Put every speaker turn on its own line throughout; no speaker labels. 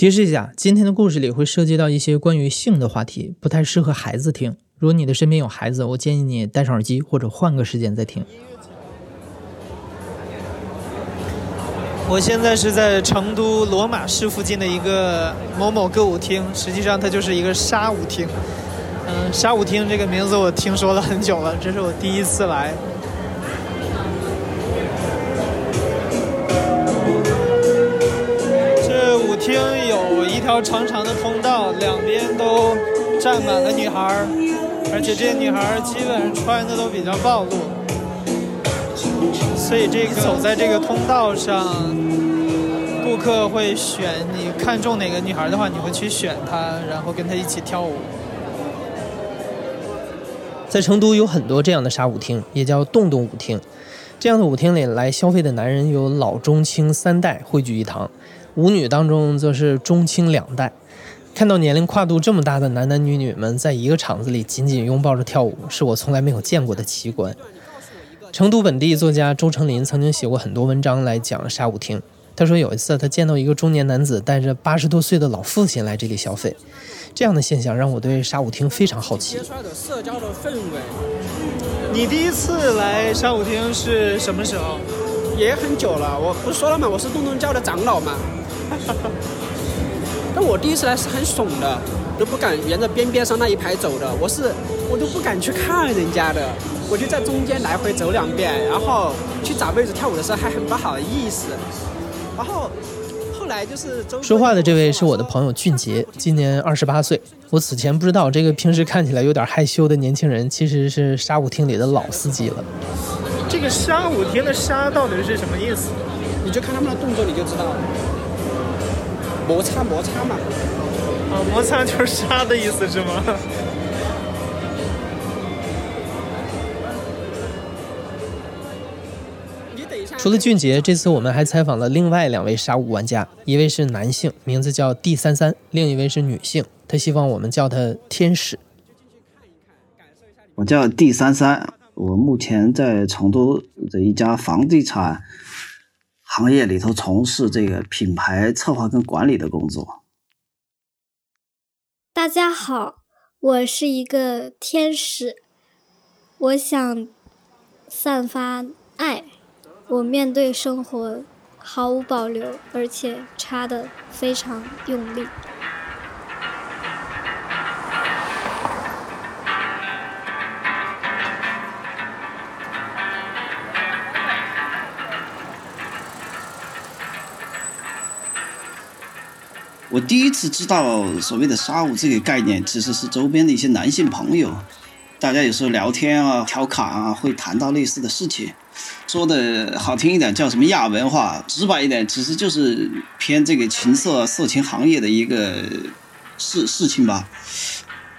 提示一下，今天的故事里会涉及到一些关于性的话题，不太适合孩子听。如果你的身边有孩子，我建议你戴上耳机或者换个时间再听。
我现在是在成都罗马市附近的一个某某歌舞厅，实际上它就是一个沙舞厅。嗯，沙舞厅这个名字我听说了很久了，这是我第一次来。厅有一条长长的通道，两边都站满了女孩而且这些女孩基本上穿的都比较暴露，所以这个走在这个通道上，顾客会选你看中哪个女孩的话，你会去选她，然后跟她一起跳舞。
在成都有很多这样的沙舞厅，也叫洞洞舞厅。这样的舞厅里来消费的男人有老中青三代汇聚一堂。舞女当中则是中青两代，看到年龄跨度这么大的男男女女们在一个场子里紧紧拥抱着跳舞，是我从来没有见过的奇观。成都本地作家周成林曾经写过很多文章来讲沙舞厅。他说有一次他见到一个中年男子带着八十多岁的老父亲来这里消费，这样的现象让我对沙舞厅非常好奇。
社交的氛围。你第一次来沙舞厅是什么时候？
也很久了，我不是说了吗？我是洞洞教的长老嘛。但我第一次来是很怂的，都不敢沿着边边上那一排走的。我是我都不敢去看人家的，我就在中间来回走两遍，然后去找位置跳舞的时候还很不好意思。然后后来就是
说话的这位是我的朋友俊杰，今年二十八岁。我此前不知道这个平时看起来有点害羞的年轻人其实是沙舞厅里的老司机了。
这个沙舞厅的沙到底是什么意思？
你就看他们的动作你就知道了。摩擦摩擦嘛，
啊，摩擦就是杀的意思是吗？
除了俊杰，这次我们还采访了另外两位杀舞玩家，一位是男性，名字叫 D 三三，另一位是女性，他希望我们叫他天使。
我叫 D 三三，我目前在成都的一家房地产。行业里头从事这个品牌策划跟管理的工作。
大家好，我是一个天使，我想散发爱，我面对生活毫无保留，而且插的非常用力。
我第一次知道所谓的沙舞这个概念，其实是周边的一些男性朋友，大家有时候聊天啊、调侃啊，会谈到类似的事情。说的好听一点叫什么亚文化，直白一点其实就是偏这个情色色情行业的一个事事情吧。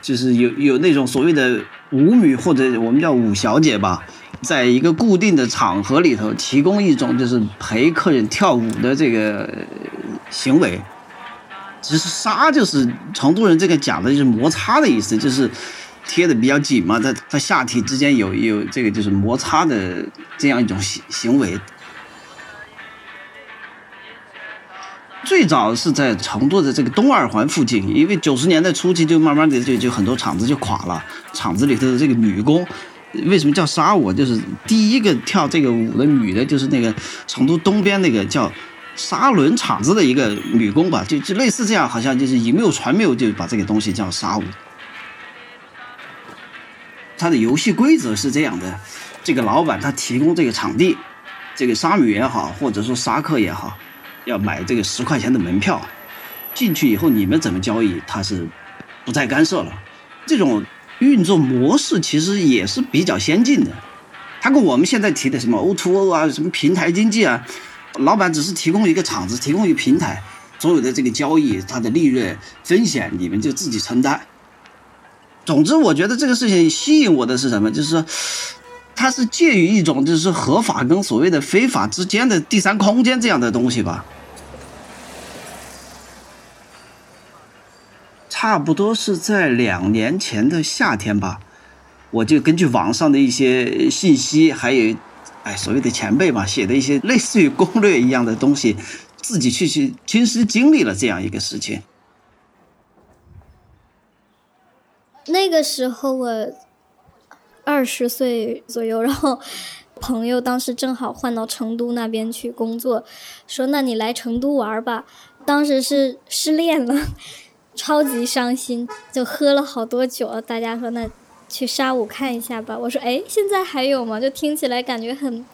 就是有有那种所谓的舞女或者我们叫舞小姐吧，在一个固定的场合里头提供一种就是陪客人跳舞的这个行为。其实沙就是成都人这个讲的就是摩擦的意思，就是贴的比较紧嘛，在在下体之间有有这个就是摩擦的这样一种行行为。最早是在成都的这个东二环附近，因为九十年代初期就慢慢的就就很多厂子就垮了，厂子里头的这个女工为什么叫沙舞？就是第一个跳这个舞的女的，就是那个成都东边那个叫。沙轮厂子的一个女工吧，就就类似这样，好像就是以谬传谬，就把这个东西叫沙舞。它的游戏规则是这样的：这个老板他提供这个场地，这个沙女也好，或者说沙客也好，要买这个十块钱的门票，进去以后你们怎么交易，他是不再干涉了。这种运作模式其实也是比较先进的，它跟我们现在提的什么 O2O 啊，什么平台经济啊。老板只是提供一个场子，提供一个平台，所有的这个交易，它的利润风险，你们就自己承担。总之，我觉得这个事情吸引我的是什么？就是说，它是介于一种就是合法跟所谓的非法之间的第三空间这样的东西吧。差不多是在两年前的夏天吧，我就根据网上的一些信息，还有。哎，所谓的前辈嘛，写的一些类似于攻略一样的东西，自己去去亲身经历了这样一个事情。
那个时候我二十岁左右，然后朋友当时正好换到成都那边去工作，说那你来成都玩吧。当时是失恋了，超级伤心，就喝了好多酒。大家说那去沙舞看一下吧。我说哎，现在还有吗？就听起来感觉很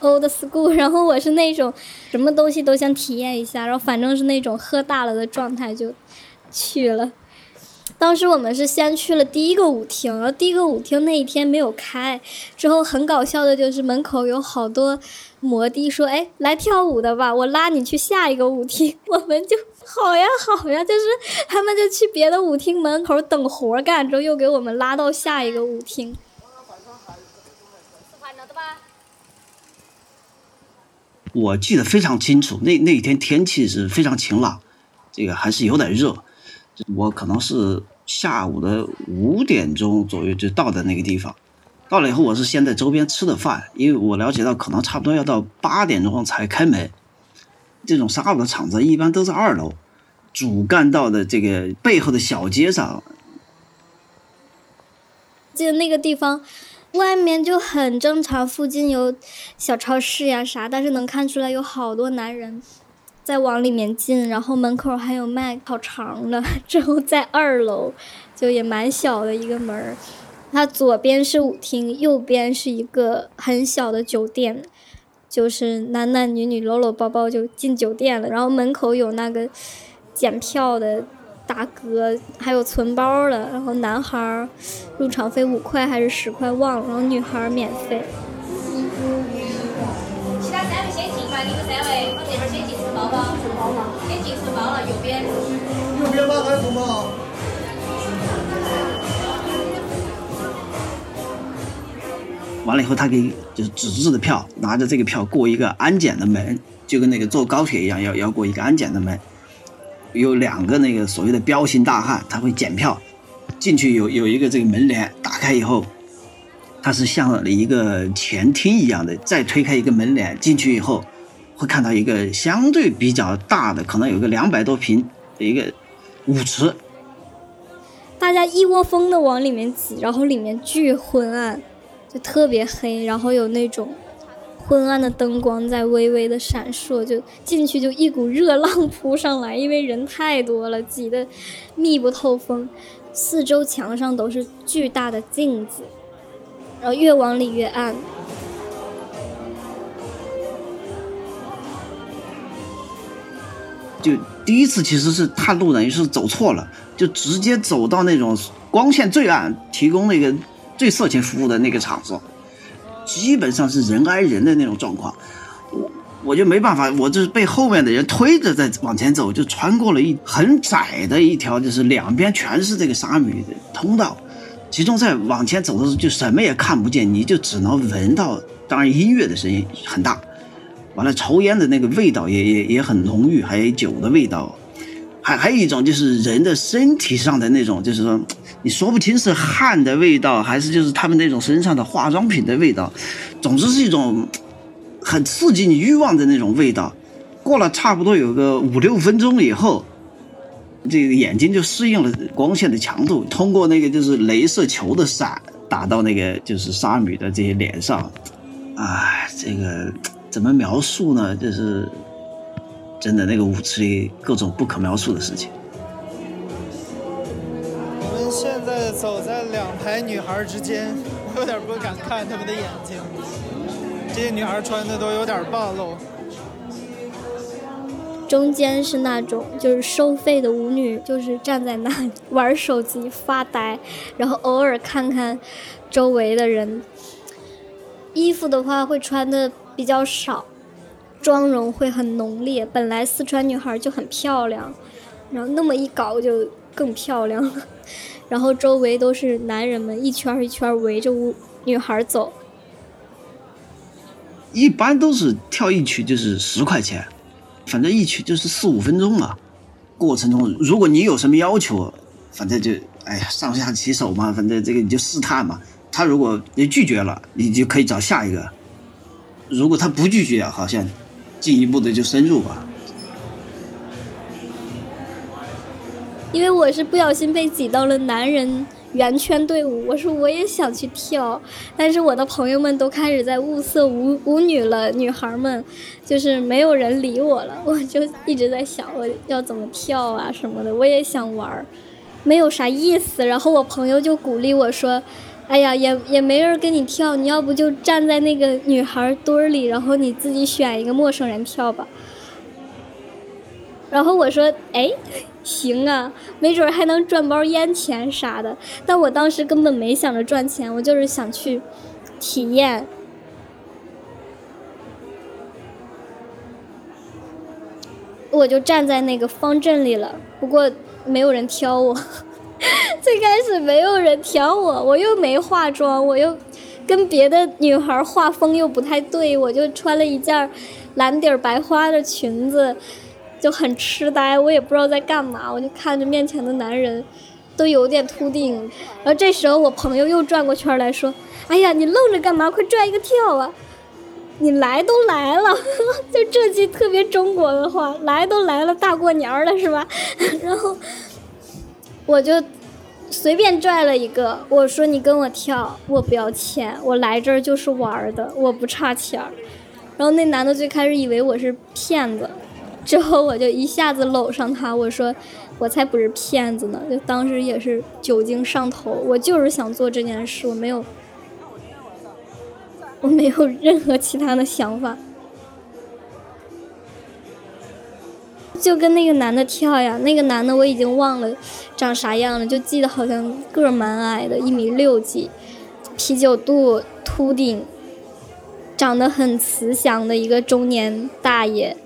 old school。然后我是那种什么东西都想体验一下，然后反正是那种喝大了的状态就去了。当时我们是先去了第一个舞厅，然后第一个舞厅那一天没有开。之后很搞笑的就是门口有好多摩的说：“哎，来跳舞的吧，我拉你去下一个舞厅。”我们就好呀好呀，就是 他们就去别的舞厅门口等活干，之后又给我们拉到下一个舞厅。
我记得非常清楚，那那一天天气是非常晴朗，这个还是有点热。我可能是下午的五点钟左右就到的那个地方，到了以后我是先在周边吃的饭，因为我了解到可能差不多要到八点钟才开门。这种沙舞的场子一般都在二楼主干道的这个背后的小街上。
记得那个地方外面就很正常，附近有小超市呀啥，但是能看出来有好多男人。在往里面进，然后门口还有卖烤肠的。之后在二楼，就也蛮小的一个门，它左边是舞厅，右边是一个很小的酒店，就是男男女女搂搂抱抱就进酒店了。然后门口有那个检票的大哥，还有存包的。然后男孩入场费五块还是十块忘了，然后女孩免费。其他三位先进吧，你们三位往这边先进。包包，包吗？先进存包了，右边。右边吧，还有存包？
完了以后，他给就是纸质的票，拿着这个票过一个安检的门，就跟那个坐高铁一样，要要过一个安检的门。有两个那个所谓的彪形大汉，他会检票。进去有有一个这个门帘，打开以后，它是像一个前厅一样的。再推开一个门帘，进去以后。会看到一个相对比较大的，可能有个两百多平的一个舞池，
大家一窝蜂的往里面挤，然后里面巨昏暗，就特别黑，然后有那种昏暗的灯光在微微的闪烁，就进去就一股热浪 扑上来，因为人太多了，挤得密不透风，四周墙上都是巨大的镜子，然后越往里越暗。
就第一次其实是探路等于是走错了，就直接走到那种光线最暗、提供那个最色情服务的那个场所，基本上是人挨人的那种状况。我我就没办法，我就是被后面的人推着在往前走，就穿过了一很窄的一条，就是两边全是这个沙米的通道，其中在往前走的时候就什么也看不见，你就只能闻到，当然音乐的声音很大。完了，抽烟的那个味道也也也很浓郁，还有酒的味道，还还有一种就是人的身体上的那种，就是说你说不清是汗的味道，还是就是他们那种身上的化妆品的味道，总之是一种很刺激你欲望的那种味道。过了差不多有个五六分钟以后，这个眼睛就适应了光线的强度，通过那个就是镭射球的闪打到那个就是沙女的这些脸上，哎，这个。怎么描述呢？就是真的那个舞池里各种不可描述的事情。
走在两排女孩之间，我有点不敢看她们的眼睛。这些女孩穿的都有点暴露。
中间是那种就是收费的舞女，就是站在那里玩手机发呆，然后偶尔看看周围的人。衣服的话会穿的。比较少，妆容会很浓烈。本来四川女孩就很漂亮，然后那么一搞就更漂亮了。然后周围都是男人们，一圈一圈围着舞女孩走。
一般都是跳一曲就是十块钱，反正一曲就是四五分钟嘛。过程中如果你有什么要求，反正就哎呀上下其手嘛，反正这个你就试探嘛。他如果你拒绝了，你就可以找下一个。如果他不拒绝，好像进一步的就深入吧。
因为我是不小心被挤到了男人圆圈队伍。我说我也想去跳，但是我的朋友们都开始在物色舞舞女了，女孩们就是没有人理我了。我就一直在想我要怎么跳啊什么的，我也想玩，没有啥意思。然后我朋友就鼓励我说。哎呀，也也没人跟你跳，你要不就站在那个女孩堆里，然后你自己选一个陌生人跳吧。然后我说，哎，行啊，没准还能赚包烟钱啥的。但我当时根本没想着赚钱，我就是想去体验。我就站在那个方阵里了，不过没有人挑我。最开始没有人挑我，我又没化妆，我又跟别的女孩画风又不太对，我就穿了一件蓝底白花的裙子，就很痴呆，我也不知道在干嘛，我就看着面前的男人，都有点秃顶。然后这时候我朋友又转过圈来说：“哎呀，你愣着干嘛？快拽一个跳啊！你来都来了，就这句特别中国的话，来都来了，大过年了是吧？” 然后。我就随便拽了一个，我说你跟我跳，我不要钱，我来这儿就是玩的，我不差钱儿。然后那男的最开始以为我是骗子，之后我就一下子搂上他，我说我才不是骗子呢，就当时也是酒精上头，我就是想做这件事，我没有，我没有任何其他的想法。就跟那个男的跳呀，那个男的我已经忘了长啥样了，就记得好像个儿蛮矮的，一米六几，啤酒肚，秃顶，长得很慈祥的一个中年大爷。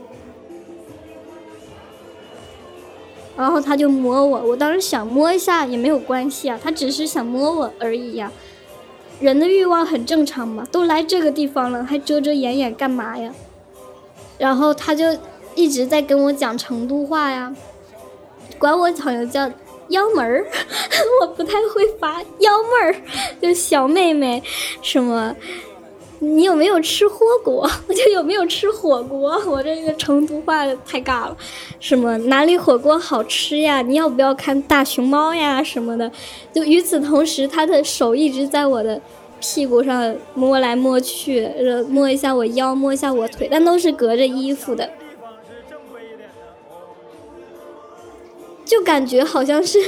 然后他就摸我，我当时想摸一下也没有关系啊，他只是想摸我而已呀，人的欲望很正常嘛，都来这个地方了，还遮遮掩掩干嘛呀？然后他就。一直在跟我讲成都话呀，管我好像叫幺妹儿，我不太会发幺妹儿，就小妹妹，什么，你有没有吃火锅？我就有没有吃火锅？我这个成都话太尬了，什么哪里火锅好吃呀？你要不要看大熊猫呀？什么的，就与此同时，他的手一直在我的屁股上摸来摸去，摸一下我腰，摸一下我腿，但都是隔着衣服的。就感觉好像是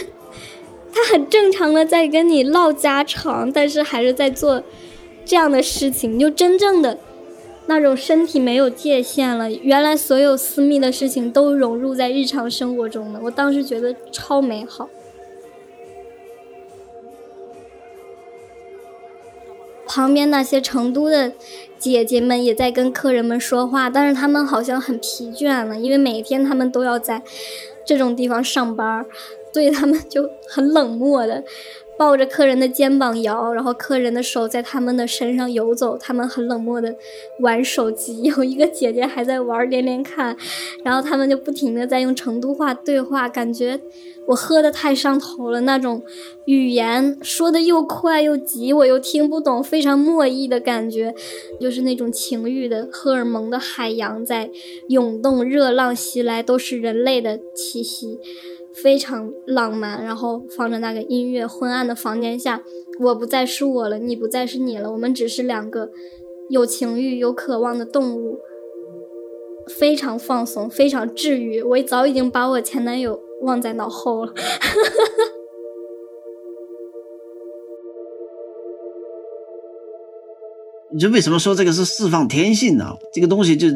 他很正常的在跟你唠家常，但是还是在做这样的事情，就真正的那种身体没有界限了。原来所有私密的事情都融入在日常生活中了，我当时觉得超美好。旁边那些成都的姐姐们也在跟客人们说话，但是他们好像很疲倦了，因为每天他们都要在。这种地方上班，所以他们就很冷漠的抱着客人的肩膀摇，然后客人的手在他们的身上游走，他们很冷漠的玩手机。有一个姐姐还在玩连连看，然后他们就不停的在用成都话对话，感觉我喝的太上头了，那种语言说的又快又急，我又听不懂，非常墨意的感觉，就是那种情欲的荷尔蒙的海洋在涌动，热浪袭来，都是人类的气息。非常浪漫，然后放着那个音乐，昏暗的房间下，我不再是我了，你不再是你了，我们只是两个有情欲、有渴望的动物，非常放松，非常治愈。我早已经把我前男友忘在脑后了。
你为什么说这个是释放天性呢？这个东西就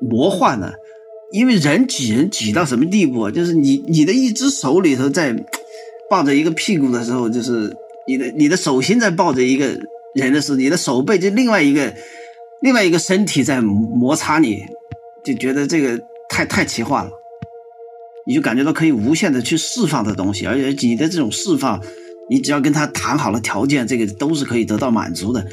魔幻呢？因为人挤人挤到什么地步啊？就是你你的一只手里头在 抱着一个屁股的时候，就是你的你的手心在抱着一个人的时候，你的手背就另外一个另外一个身体在摩擦你，就觉得这个太太奇幻了，你就感觉到可以无限的去释放的东西，而且你的这种释放，你只要跟他谈好了条件，这个都是可以得到满足的。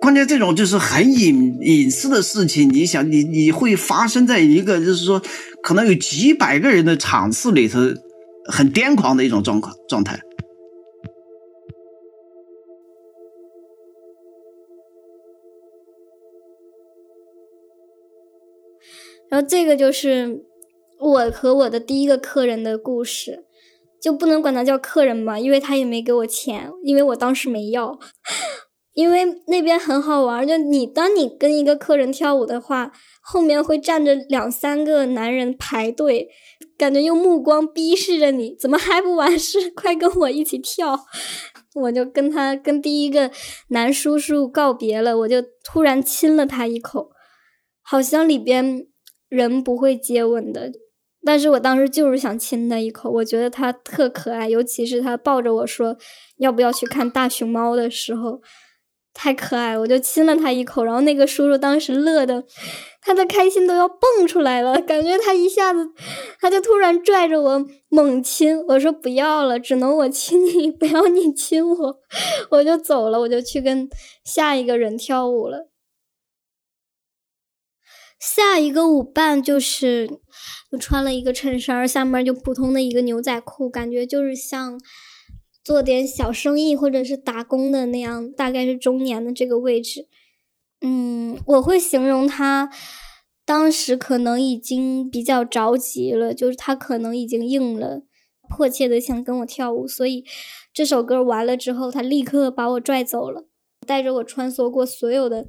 关键这种就是很隐隐私的事情，你想，你你会发生在一个就是说，可能有几百个人的场次里头，很癫狂的一种状况状态。
然后这个就是我和我的第一个客人的故事。就不能管他叫客人嘛，因为他也没给我钱，因为我当时没要。因为那边很好玩，就你当你跟一个客人跳舞的话，后面会站着两三个男人排队，感觉用目光逼视着你，怎么还不完事？快跟我一起跳！我就跟他跟第一个男叔叔告别了，我就突然亲了他一口，好像里边人不会接吻的，但是我当时就是想亲他一口，我觉得他特可爱，尤其是他抱着我说要不要去看大熊猫的时候。太可爱，我就亲了他一口，然后那个叔叔当时乐的，他的开心都要蹦出来了，感觉他一下子，他就突然拽着我猛亲，我说不要了，只能我亲你，不要你亲我，我就走了，我就去跟下一个人跳舞了。下一个舞伴就是我穿了一个衬衫，下面就普通的一个牛仔裤，感觉就是像。做点小生意或者是打工的那样，大概是中年的这个位置。嗯，我会形容他当时可能已经比较着急了，就是他可能已经硬了，迫切的想跟我跳舞。所以这首歌完了之后，他立刻把我拽走了，带着我穿梭过所有的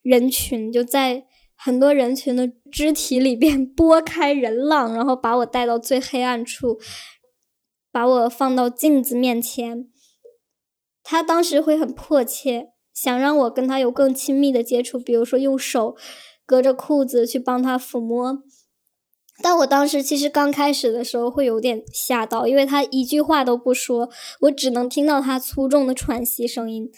人群，就在很多人群的肢体里边 拨开人浪，然后把我带到最黑暗处。把我放到镜子面前，他当时会很迫切，想让我跟他有更亲密的接触，比如说用手隔着裤子去帮他抚摸。但我当时其实刚开始的时候会有点吓到，因为他一句话都不说，我只能听到他粗重的喘息声音。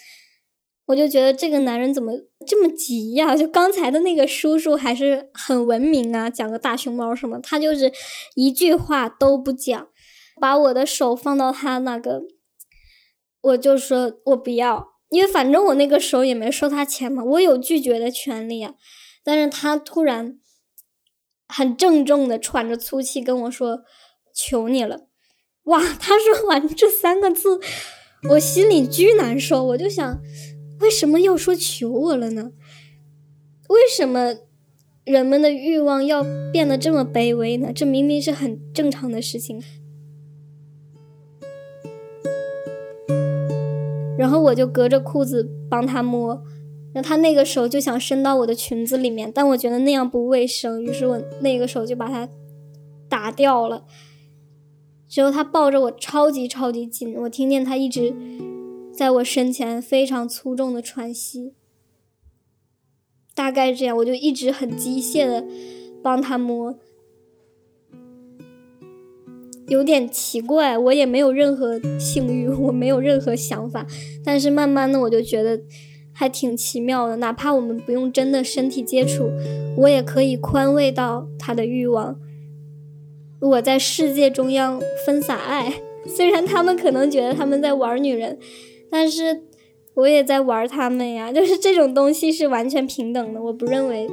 我就觉得这个男人怎么这么急呀？就刚才的那个叔叔还是很文明啊，讲个大熊猫什么，他就是一句话都不讲。把我的手放到他那个，我就说我不要，因为反正我那个手也没收他钱嘛，我有拒绝的权利啊。但是他突然很郑重的喘着粗气跟我说：“求你了。”哇，他说完这三个字，我心里巨难受。我就想，为什么要说求我了呢？为什么人们的欲望要变得这么卑微呢？这明明是很正常的事情。然后我就隔着裤子帮他摸，那他那个手就想伸到我的裙子里面，但我觉得那样不卫生，于是我那个手就把他打掉了。之后他抱着我超级超级紧，我听见他一直在我身前非常粗重的喘息，大概这样，我就一直很机械的帮他摸。有点奇怪，我也没有任何性欲，我没有任何想法，但是慢慢的我就觉得还挺奇妙的，哪怕我们不用真的身体接触，我也可以宽慰到他的欲望。我在世界中央分撒爱，虽然他们可能觉得他们在玩女人，但是我也在玩他们呀，就是这种东西是完全平等的，我不认为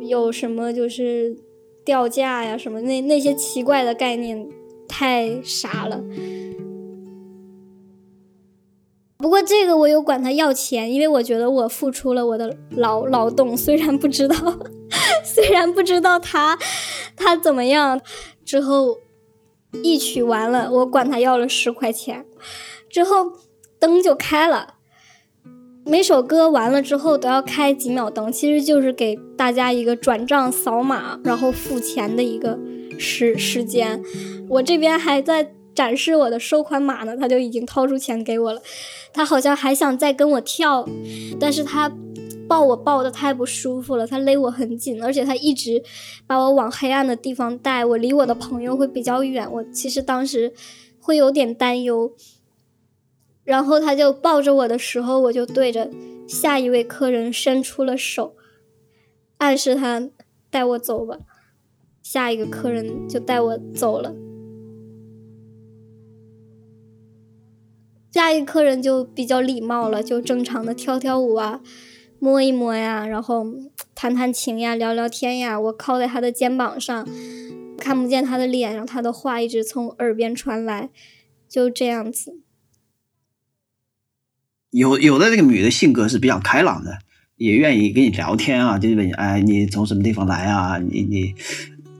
有什么就是掉价呀什么那那些奇怪的概念。太傻了，不过这个我有管他要钱，因为我觉得我付出了我的劳劳动，虽然不知道，虽然不知道他他怎么样，之后一曲完了，我管他要了十块钱，之后灯就开了，每首歌完了之后都要开几秒灯，其实就是给大家一个转账扫码然后付钱的一个。时时间，我这边还在展示我的收款码呢，他就已经掏出钱给我了。他好像还想再跟我跳，但是他抱我抱的太不舒服了，他勒我很紧，而且他一直把我往黑暗的地方带，我离我的朋友会比较远。我其实当时会有点担忧。然后他就抱着我的时候，我就对着下一位客人伸出了手，暗示他带我走吧。下一个客人就带我走了，下一个客人就比较礼貌了，就正常的跳跳舞啊，摸一摸呀，然后弹弹琴呀，聊聊天呀。我靠在他的肩膀上，看不见他的脸，然后他的话一直从耳边传来，就这样子。
有有的这个女的性格是比较开朗的，也愿意跟你聊天啊，就是问哎，你从什么地方来啊？你你。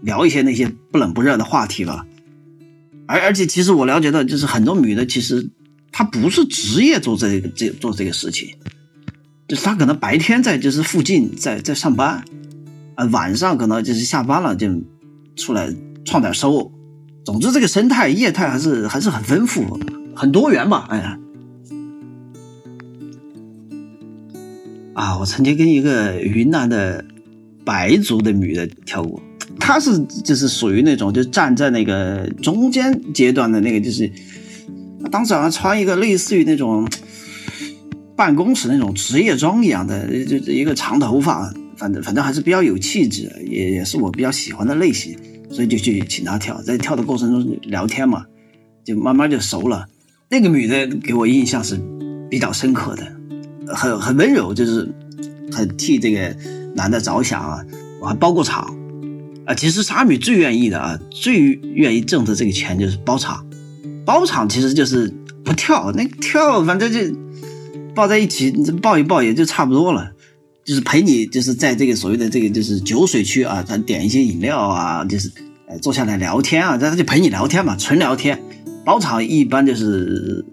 聊一些那些不冷不热的话题了，而而且其实我了解到，就是很多女的其实她不是职业做这个这做这个事情，就是她可能白天在就是附近在在上班，啊晚上可能就是下班了就出来创点收。总之，这个生态业态还是还是很丰富、很多元吧。哎呀，啊，我曾经跟一个云南的白族的女的跳舞，她是就是属于那种就站在那个中间阶段的那个，就是当时好像穿一个类似于那种办公室那种职业装一样的，就一个长头发，反正反正还是比较有气质，也也是我比较喜欢的类型。所以就去请她跳，在跳的过程中聊天嘛，就慢慢就熟了。那个女的给我印象是比较深刻的，很很温柔，就是很替这个男的着想啊。我还包过场啊。其实沙米最愿意的啊，最愿意挣的这个钱就是包场。包场其实就是不跳，那跳反正就抱在一起抱一抱也就差不多了。就是陪你，就是在这个所谓的这个就是酒水区啊，他点一些饮料啊，就是呃坐下来聊天啊，他他就陪你聊天嘛，纯聊天。包场一般就是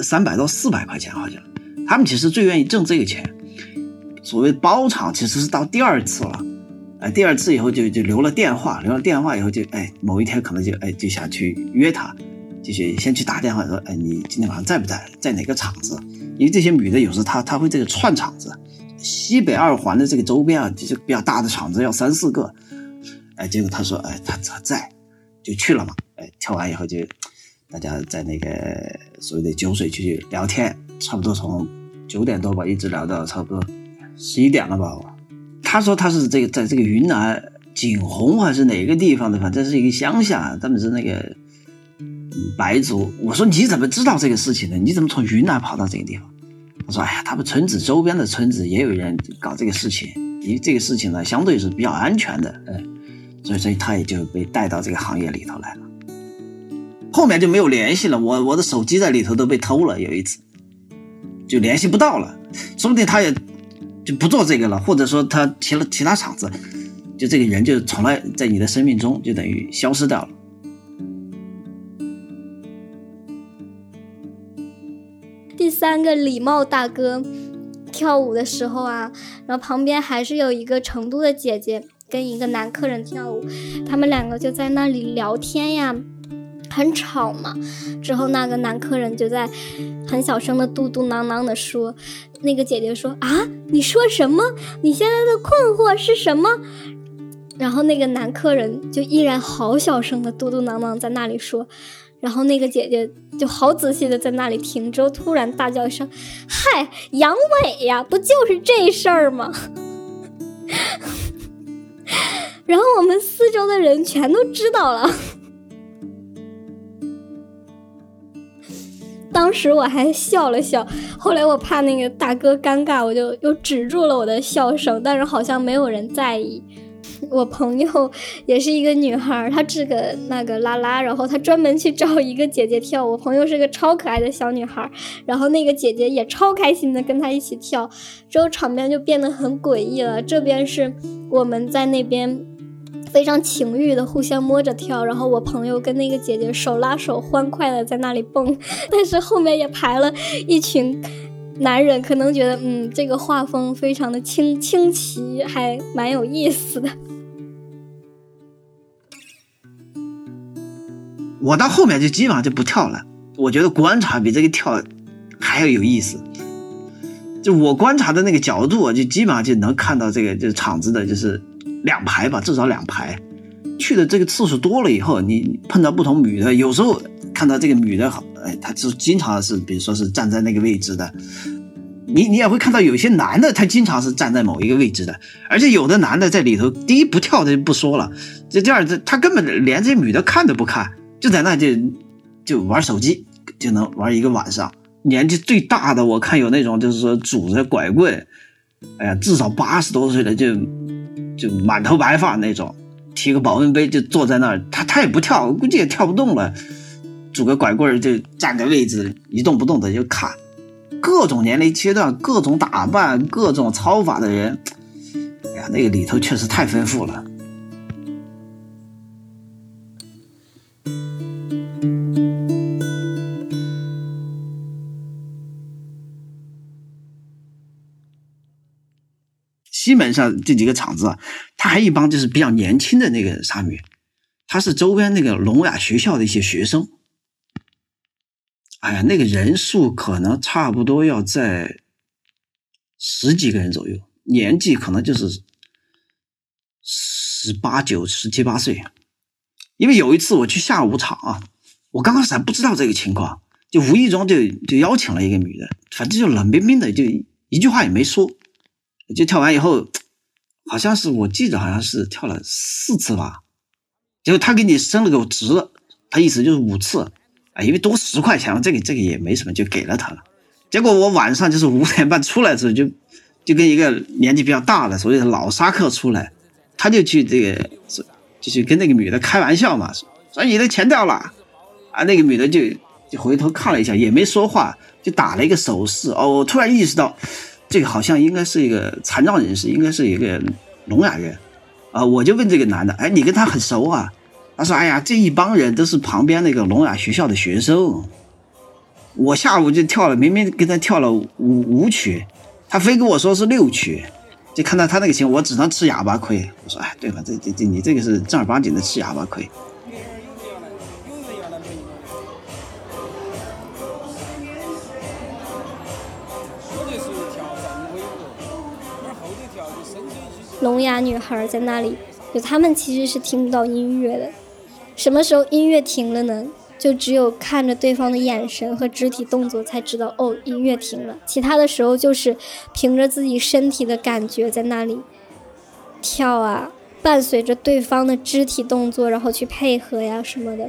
三百到四百块钱，好像他们其实最愿意挣这个钱。所谓包场其实是到第二次了，哎，第二次以后就就留了电话，留了电话以后就哎某一天可能就哎就想去约他，就是先去打电话说哎你今天晚上在不在，在哪个场子？因为这些女的有时她她会这个串场子。西北二环的这个周边啊，就是比较大的场子，要三四个。哎，结果他说，哎，他他在，就去了嘛。哎，跳完以后就大家在那个所谓的酒水区聊天，差不多从九点多吧，一直聊到差不多十一点了吧。他说他是这个在这个云南景洪还是哪个地方的，反正是一个乡下，他们是那个白族。我说你怎么知道这个事情的？你怎么从云南跑到这个地方？他说：“哎呀，他们村子周边的村子也有人搞这个事情，因为这个事情呢，相对是比较安全的，嗯，所以所以他也就被带到这个行业里头来了。后面就没有联系了，我我的手机在里头都被偷了，有一次就联系不到了，说不定他也就不做这个了，或者说他其了其他厂子，就这个人就从来在你的生命中就等于消失掉了。”
第三个礼貌大哥跳舞的时候啊，然后旁边还是有一个成都的姐姐跟一个男客人跳舞，他们两个就在那里聊天呀，很吵嘛。之后那个男客人就在很小声的嘟嘟囔囔的说，那个姐姐说啊，你说什么？你现在的困惑是什么？然后那个男客人就依然好小声的嘟嘟囔囔在那里说。然后那个姐姐就好仔细的在那里听，之后突然大叫一声：“嗨，阳痿呀，不就是这事儿吗？” 然后我们四周的人全都知道了。当时我还笑了笑，后来我怕那个大哥尴尬，我就又止住了我的笑声，但是好像没有人在意。我朋友也是一个女孩，她是个那个拉拉，然后她专门去找一个姐姐跳。我朋友是个超可爱的小女孩，然后那个姐姐也超开心的跟她一起跳，之后场面就变得很诡异了。这边是我们在那边非常情欲的互相摸着跳，然后我朋友跟那个姐姐手拉手欢快的在那里蹦，但是后面也排了一群男人，可能觉得嗯这个画风非常的清清奇，还蛮有意思的。
我到后面就基本上就不跳了，我觉得观察比这个跳还要有意思。就我观察的那个角度，就基本上就能看到这个就是场子的，就是两排吧，至少两排。去的这个次数多了以后，你碰到不同女的，有时候看到这个女的好，哎，她就经常是，比如说是站在那个位置的。你你也会看到有些男的，他经常是站在某一个位置的，而且有的男的在里头，第一不跳的就不说了，这第二，他根本连这女的看都不看。就在那就就玩手机，就能玩一个晚上。年纪最大的我看有那种就是说拄着拐棍，哎呀，至少八十多岁的就就满头白发那种，提个保温杯就坐在那儿，他他也不跳，估计也跳不动了，拄个拐棍就站个位置一动不动的就看。各种年龄阶段、各种打扮、各种操法的人，哎呀，那个里头确实太丰富了。基本上这几个场子啊，他还一帮就是比较年轻的那个沙女，他是周边那个聋哑学校的一些学生。哎呀，那个人数可能差不多要在十几个人左右，年纪可能就是十八九、十七八岁。因为有一次我去下午场啊，我刚开始还不知道这个情况，就无意中就就邀请了一个女的，反正就冷冰冰的，就一句话也没说，就跳完以后，好像是我记得好像是跳了四次吧，结果他给你升了个值，他意思就是五次，啊，因为多十块钱嘛，这个这个也没什么，就给了他了。结果我晚上就是五点半出来的时候，就就跟一个年纪比较大的所谓的老沙克出来，他就去这个。就去跟那个女的开玩笑嘛，说你的钱掉了，啊，那个女的就就回头看了一下，也没说话，就打了一个手势。哦，我突然意识到，这个好像应该是一个残障人士，应该是一个聋哑人，啊，我就问这个男的，哎，你跟他很熟啊？他说，哎呀，这一帮人都是旁边那个聋哑学校的学生，我下午就跳了，明明跟他跳了五五曲，他非跟我说是六曲。就看到他那个情况，我只能吃哑巴亏。我说，哎，对了，这这这，你这个是正儿八经的吃哑巴亏。
聋哑女孩在那里，就他们其实是听不到音乐的。什么时候音乐停了呢？就只有看着对方的眼神和肢体动作才知道哦，音乐停了。其他的时候就是凭着自己身体的感觉在那里跳啊，伴随着对方的肢体动作，然后去配合呀什么的。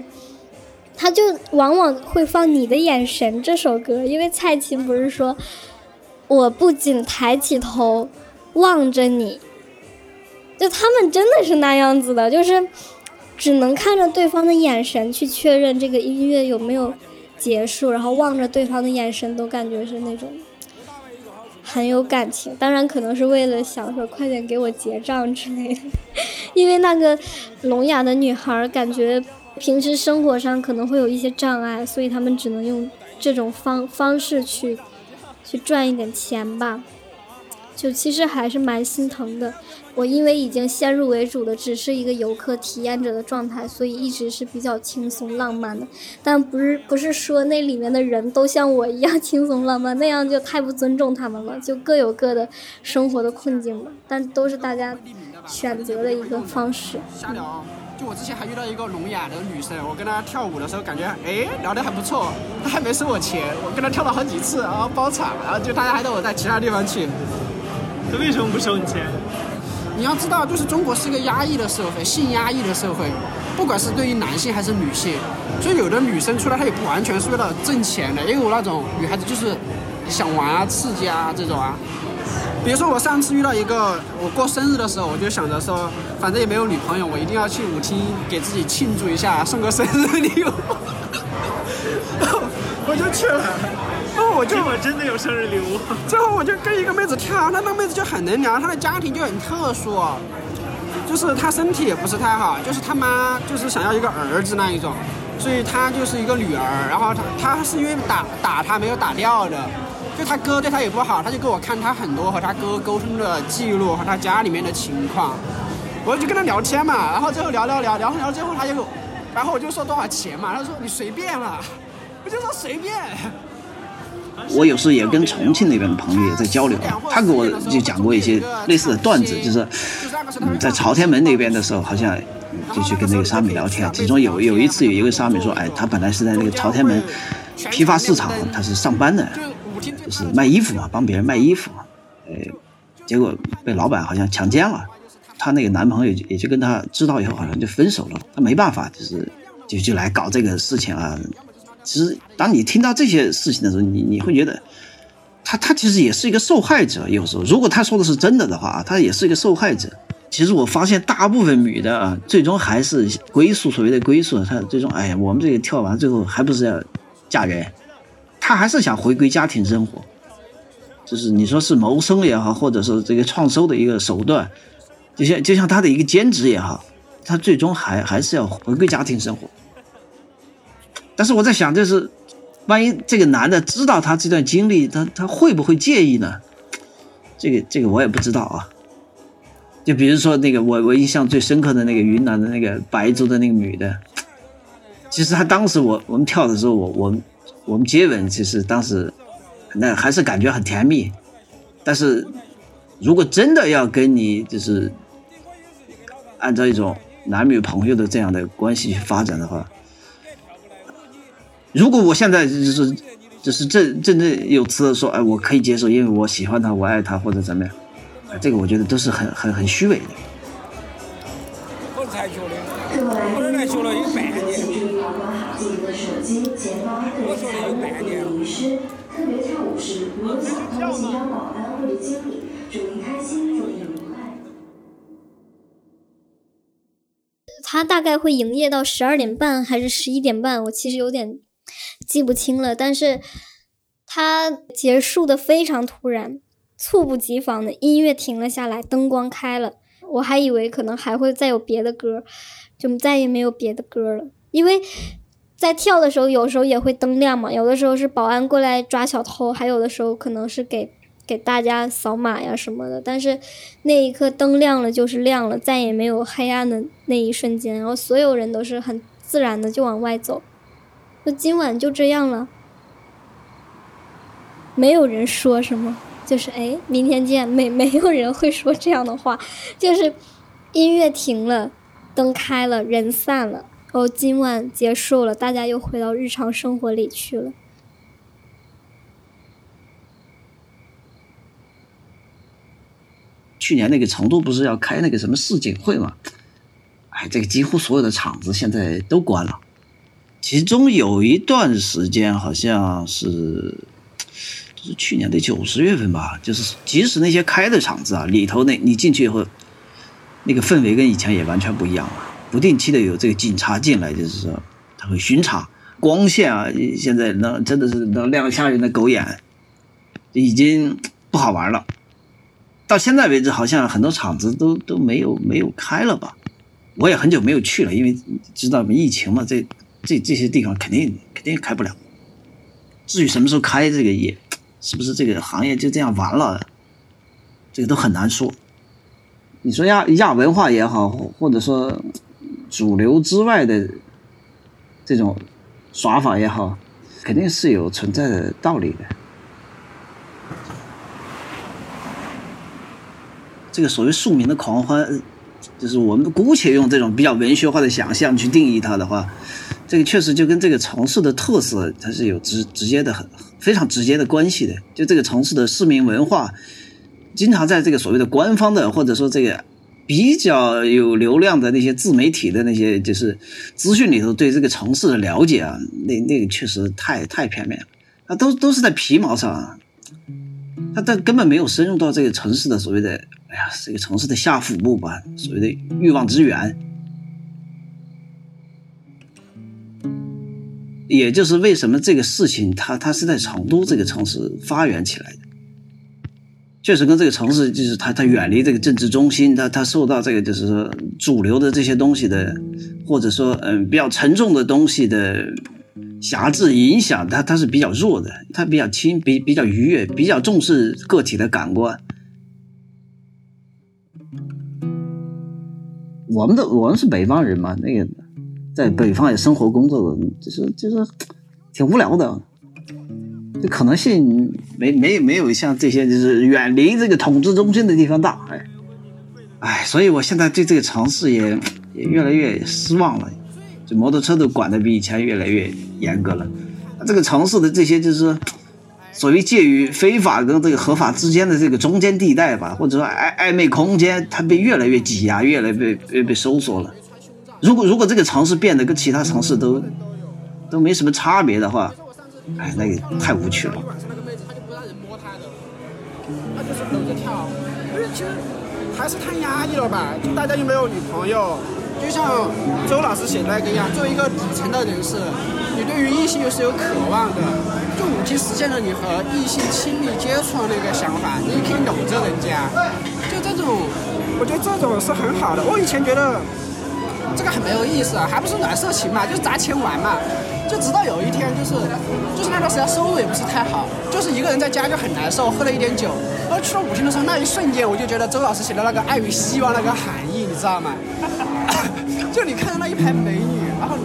他就往往会放《你的眼神》这首歌，因为蔡琴不是说，我不仅抬起头望着你，就他们真的是那样子的，就是。只能看着对方的眼神去确认这个音乐有没有结束，然后望着对方的眼神都感觉是那种很有感情。当然，可能是为了想说快点给我结账之类的，因为那个聋哑的女孩感觉平时生活上可能会有一些障碍，所以他们只能用这种方方式去去赚一点钱吧。就其实还是蛮心疼的。我因为已经先入为主的只是一个游客体验者的状态，所以一直是比较轻松浪漫的。但不是不是说那里面的人都像我一样轻松浪漫，那样就太不尊重他们了。就各有各的生活的困境吧，但都是大家选择的一个方式。
瞎聊，就我之前还遇到一个聋哑的女生，我跟她跳舞的时候感觉哎聊得还不错，她还没收我钱，我跟她跳了好几次，然后包场，然后就大家还带我在其他地方去。
他为什么不收你钱？
你要知道，就是中国是一个压抑的社会，性压抑的社会，不管是对于男性还是女性，所以有的女生出来她也不完全是为了挣钱的，因为我那种女孩子就是想玩啊、刺激啊这种啊。比如说我上次遇到一个，我过生日的时候，我就想着说，反正也没有女朋友，我一定要去舞厅给自己庆祝一下，送个生日礼物，我就去了。后我就
我真的有生日礼物。
最后我就跟一个妹子跳，那那妹子就很能聊，她的家庭就很特殊，就是她身体也不是太好，就是她妈就是想要一个儿子那一种，所以她就是一个女儿。然后她她是因为打打她没有打掉的，就她哥对她也不好，她就给我看她很多和她哥沟通的记录和她家里面的情况，我就跟她聊天嘛，然后最后聊聊聊聊聊最后她就，然后我就说多少钱嘛，她说你随便嘛，我就说随便。
我有时候也跟重庆那边的朋友也在交流，他给我就讲过一些类似的段子，就是嗯，在朝天门那边的时候，好像就去跟那个沙米聊天，其中有有一次有一个沙米说，哎，他本来是在那个朝天门批发市场，他是上班的，就是卖衣服嘛，帮别人卖衣服，呃，结果被老板好像强奸了，她那个男朋友也就跟她知道以后好像就分手了，她没办法，就是就就来搞这个事情啊。其实，当你听到这些事情的时候，你你会觉得，他他其实也是一个受害者。有时候，如果他说的是真的的话，他也是一个受害者。其实我发现，大部分女的啊，最终还是归宿，所谓的归宿，她最终，哎呀，我们这个跳完最后还不是要嫁人，她还是想回归家庭生活。就是你说是谋生也好，或者是这个创收的一个手段，就像就像她的一个兼职也好，她最终还还是要回归家庭生活。但是我在想，就是万一这个男的知道他这段经历，他他会不会介意呢？这个这个我也不知道啊。就比如说那个我我印象最深刻的那个云南的那个白族的那个女的，其实她当时我我们跳的时候，我我我们接吻，其实当时那还是感觉很甜蜜，但是如果真的要跟你就是按照一种男女朋友的这样的关系去发展的话，如果我现在就是就是正正正有词的说，哎，我可以接受，因为我喜欢他，我爱他，或者怎么样。这个我觉得都是很很很虚伪的。
我才学的，我这才学了有半年。我学了有半年。特别跳舞时，不用想他们寻找保安或者经理，祝您开心，祝您愉快。
他大概会营业到十二点半还是十一点半，我其实有点记不清了。但是他结束的非常突然。猝不及防的音乐停了下来，灯光开了，我还以为可能还会再有别的歌，就再也没有别的歌了。因为在跳的时候，有时候也会灯亮嘛，有的时候是保安过来抓小偷，还有的时候可能是给给大家扫码呀什么的。但是那一刻灯亮了就是亮了，再也没有黑暗的那一瞬间，然后所有人都是很自然的就往外走。那今晚就这样了，没有人说什么。就是哎，明天见。没没有人会说这样的话，就是音乐停了，灯开了，人散了，哦，今晚结束了，大家又回到日常生活里去了。
去年那个成都不是要开那个什么世锦会嘛？哎，这个几乎所有的场子现在都关了，其中有一段时间好像是就。是去年的九十月份吧，就是即使那些开的场子啊，里头那你进去以后，那个氛围跟以前也完全不一样了。不定期的有这个警察进来，就是说他会巡查光线啊，现在能真的是能亮瞎人的狗眼，已经不好玩了。到现在为止，好像很多场子都都没有没有开了吧？我也很久没有去了，因为知道疫情嘛，这这这些地方肯定肯定开不了。至于什么时候开，这个业。是不是这个行业就这样完了？这个都很难说。你说亚亚文化也好，或者说主流之外的这种耍法也好，肯定是有存在的道理的。这个所谓庶民的狂欢，就是我们姑且用这种比较文学化的想象去定义它的话。这个确实就跟这个城市的特色，它是有直直接的很非常直接的关系的。就这个城市的市民文化，经常在这个所谓的官方的或者说这个比较有流量的那些自媒体的那些就是资讯里头，对这个城市的了解啊，那那个确实太太片面了。啊，都都是在皮毛上，他他根本没有深入到这个城市的所谓的哎呀，这个城市的下腹部吧，所谓的欲望之源。也就是为什么这个事情，它它是在成都这个城市发源起来的，确实跟这个城市就是它它远离这个政治中心，它它受到这个就是说主流的这些东西的，或者说嗯比较沉重的东西的辖制影响，它它是比较弱的，它比较轻，比比较愉悦，比较重视个体的感官。我们的我们是北方人嘛，那个。在北方也生活工作的，就是就是挺无聊的，这可能性没没没有像这些就是远离这个统治中心的地方大，哎，哎，所以我现在对这个城市也也越来越失望了，这摩托车都管的比以前越来越严格了，这个城市的这些就是所谓介于非法跟这个合法之间的这个中间地带吧，或者说暧暧昧空间，它被越来越挤压，越来越被被收缩了。如果如果这个城市变得跟其他城市都都没什么差别的话，哎，那个太无趣了。
那就是搂着跳，因为其实还是太压抑了吧？就大家又没有女朋友，就像周老师写那个一样，作为一个底层的人士，你对于异性又是有渴望的，就舞厅实现了你和异性亲密接触的那个想法，你可以搂着人家，就这种，我觉得这种是很好的。我以前觉得。这个很没有意思啊，还不是暖色情嘛，就是砸钱玩嘛。就直到有一天，就是就是那段时间收入也不是太好，就是一个人在家就很难受，喝了一点酒。然后去了舞厅的时候，那一瞬间我就觉得周老师写的那个爱与希望那个含义，你知道吗？就你看到那一排美女，然后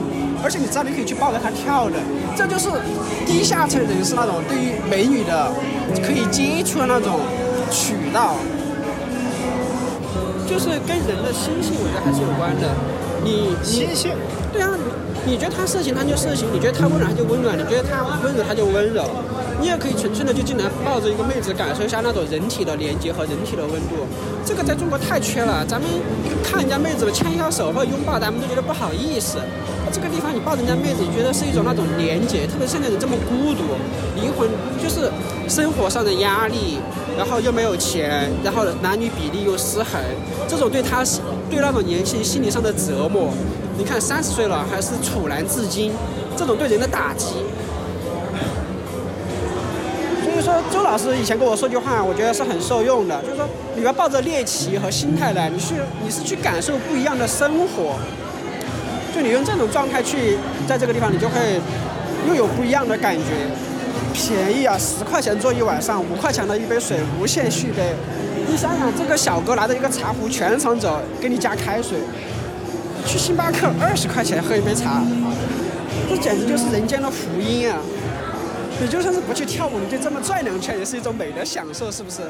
而且你知道你可以去抱着她跳的，这就是低下层人士那种对于美女的可以接触的那种渠道，就是跟人的心性，我觉得还是有关的。你
心性，
对啊，你觉得他色情，他就色情；你觉得他温暖，他就温暖；你觉得他温柔，他就温柔。你也可以纯粹的就进来抱着一个妹子，感受一下那种人体的连接和人体的温度。这个在中国太缺了，咱们看人家妹子牵一下手或者拥抱，咱们都觉得不好意思。这个地方你抱人家妹子，你觉得是一种那种连接，特别现在人这么孤独，灵魂就是生活上的压力，然后又没有钱，然后男女比例又失衡，这种对他对那种年轻心理上的折磨，你看三十岁了还是处男至今，这种对人的打击。所以说，周老师以前跟我说句话，我觉得是很受用的，就是说你要抱着猎奇和心态来，你去你是去感受不一样的生活，就你用这种状态去在这个地方，你就会又有不一样的感觉。便宜啊，十块钱坐一晚上，五块钱的一杯水，无限续杯。你想想，这个小哥拿着一个茶壶全场走，给你加开水。去星巴克二十块钱喝一杯茶，这简直就是人间的福音啊！你就算是不去跳舞，你就这么转两圈，也是一种美的享受，是不是？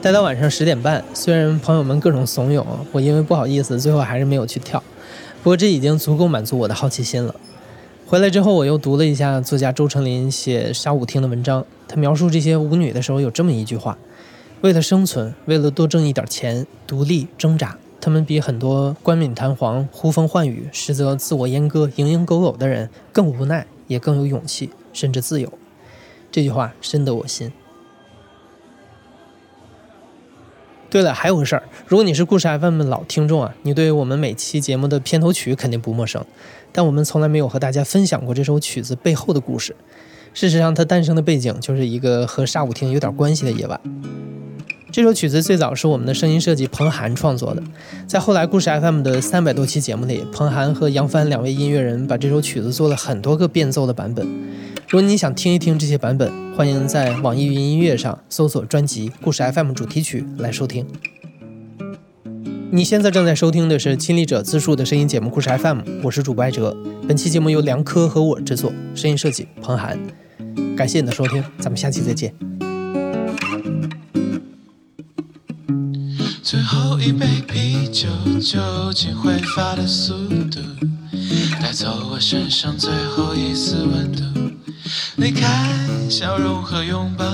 待到晚上十点半，虽然朋友们各种怂恿，我因为不好意思，最后还是没有去跳。不过这已经足够满足我的好奇心了。回来之后，我又读了一下作家周成林写沙舞厅的文章。他描述这些舞女的时候，有这么一句话：为了生存，为了多挣一点钱，独立挣扎，他们比很多冠冕堂皇、呼风唤雨，实则自我阉割、蝇营狗苟的人更无奈，也更有勇气，甚至自由。这句话深得我心。对了，还有个事儿，如果你是故事 FM 的老听众啊，你对我们每期节目的片头曲肯定不陌生，但我们从来没有和大家分享过这首曲子背后的故事。事实上，它诞生的背景就是一个和沙舞厅有点关系的夜晚。这首曲子最早是我们的声音设计彭涵创作的，在后来故事 FM 的三百多期节目里，彭涵和杨帆两位音乐人把这首曲子做了很多个变奏的版本。如果你想听一听这些版本，欢迎在网易云音乐上搜索专辑《故事 FM 主题曲》来收听。你现在正在收听的是亲历者自述的声音节目《故事 FM》，我是主播艾哲。本期节目由梁科和我制作，声音设计彭涵。感谢你的收听，咱们下期再见。
一杯啤酒，酒精挥发的速度，带走我身上最后一丝温度。离开笑容和拥抱，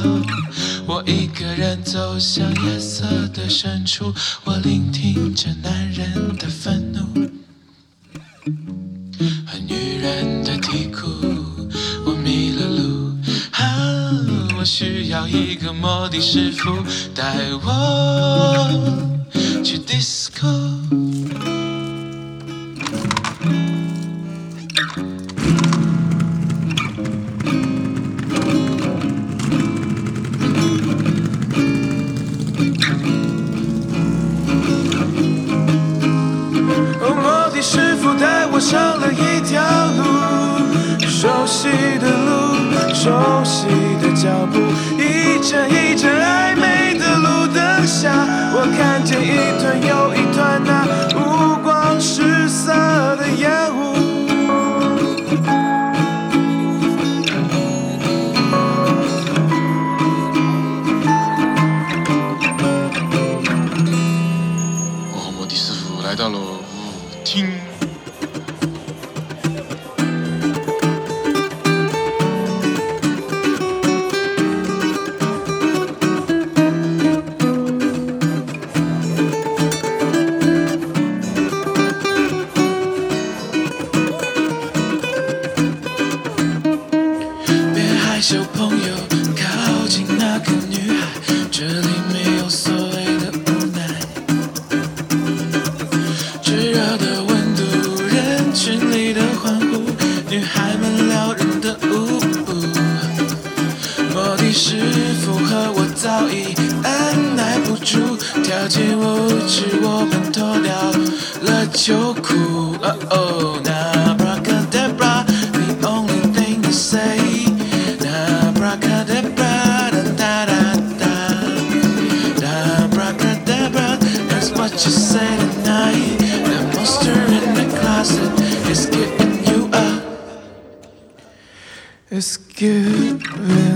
我一个人走向夜色的深处，我聆听着男人的愤怒和女人的啼哭。我迷了路，啊，我需要一个摩的师傅带我去 disco。哦，摩的师傅带我上了一条路，熟悉的路，熟悉的脚步，一阵一 Just good.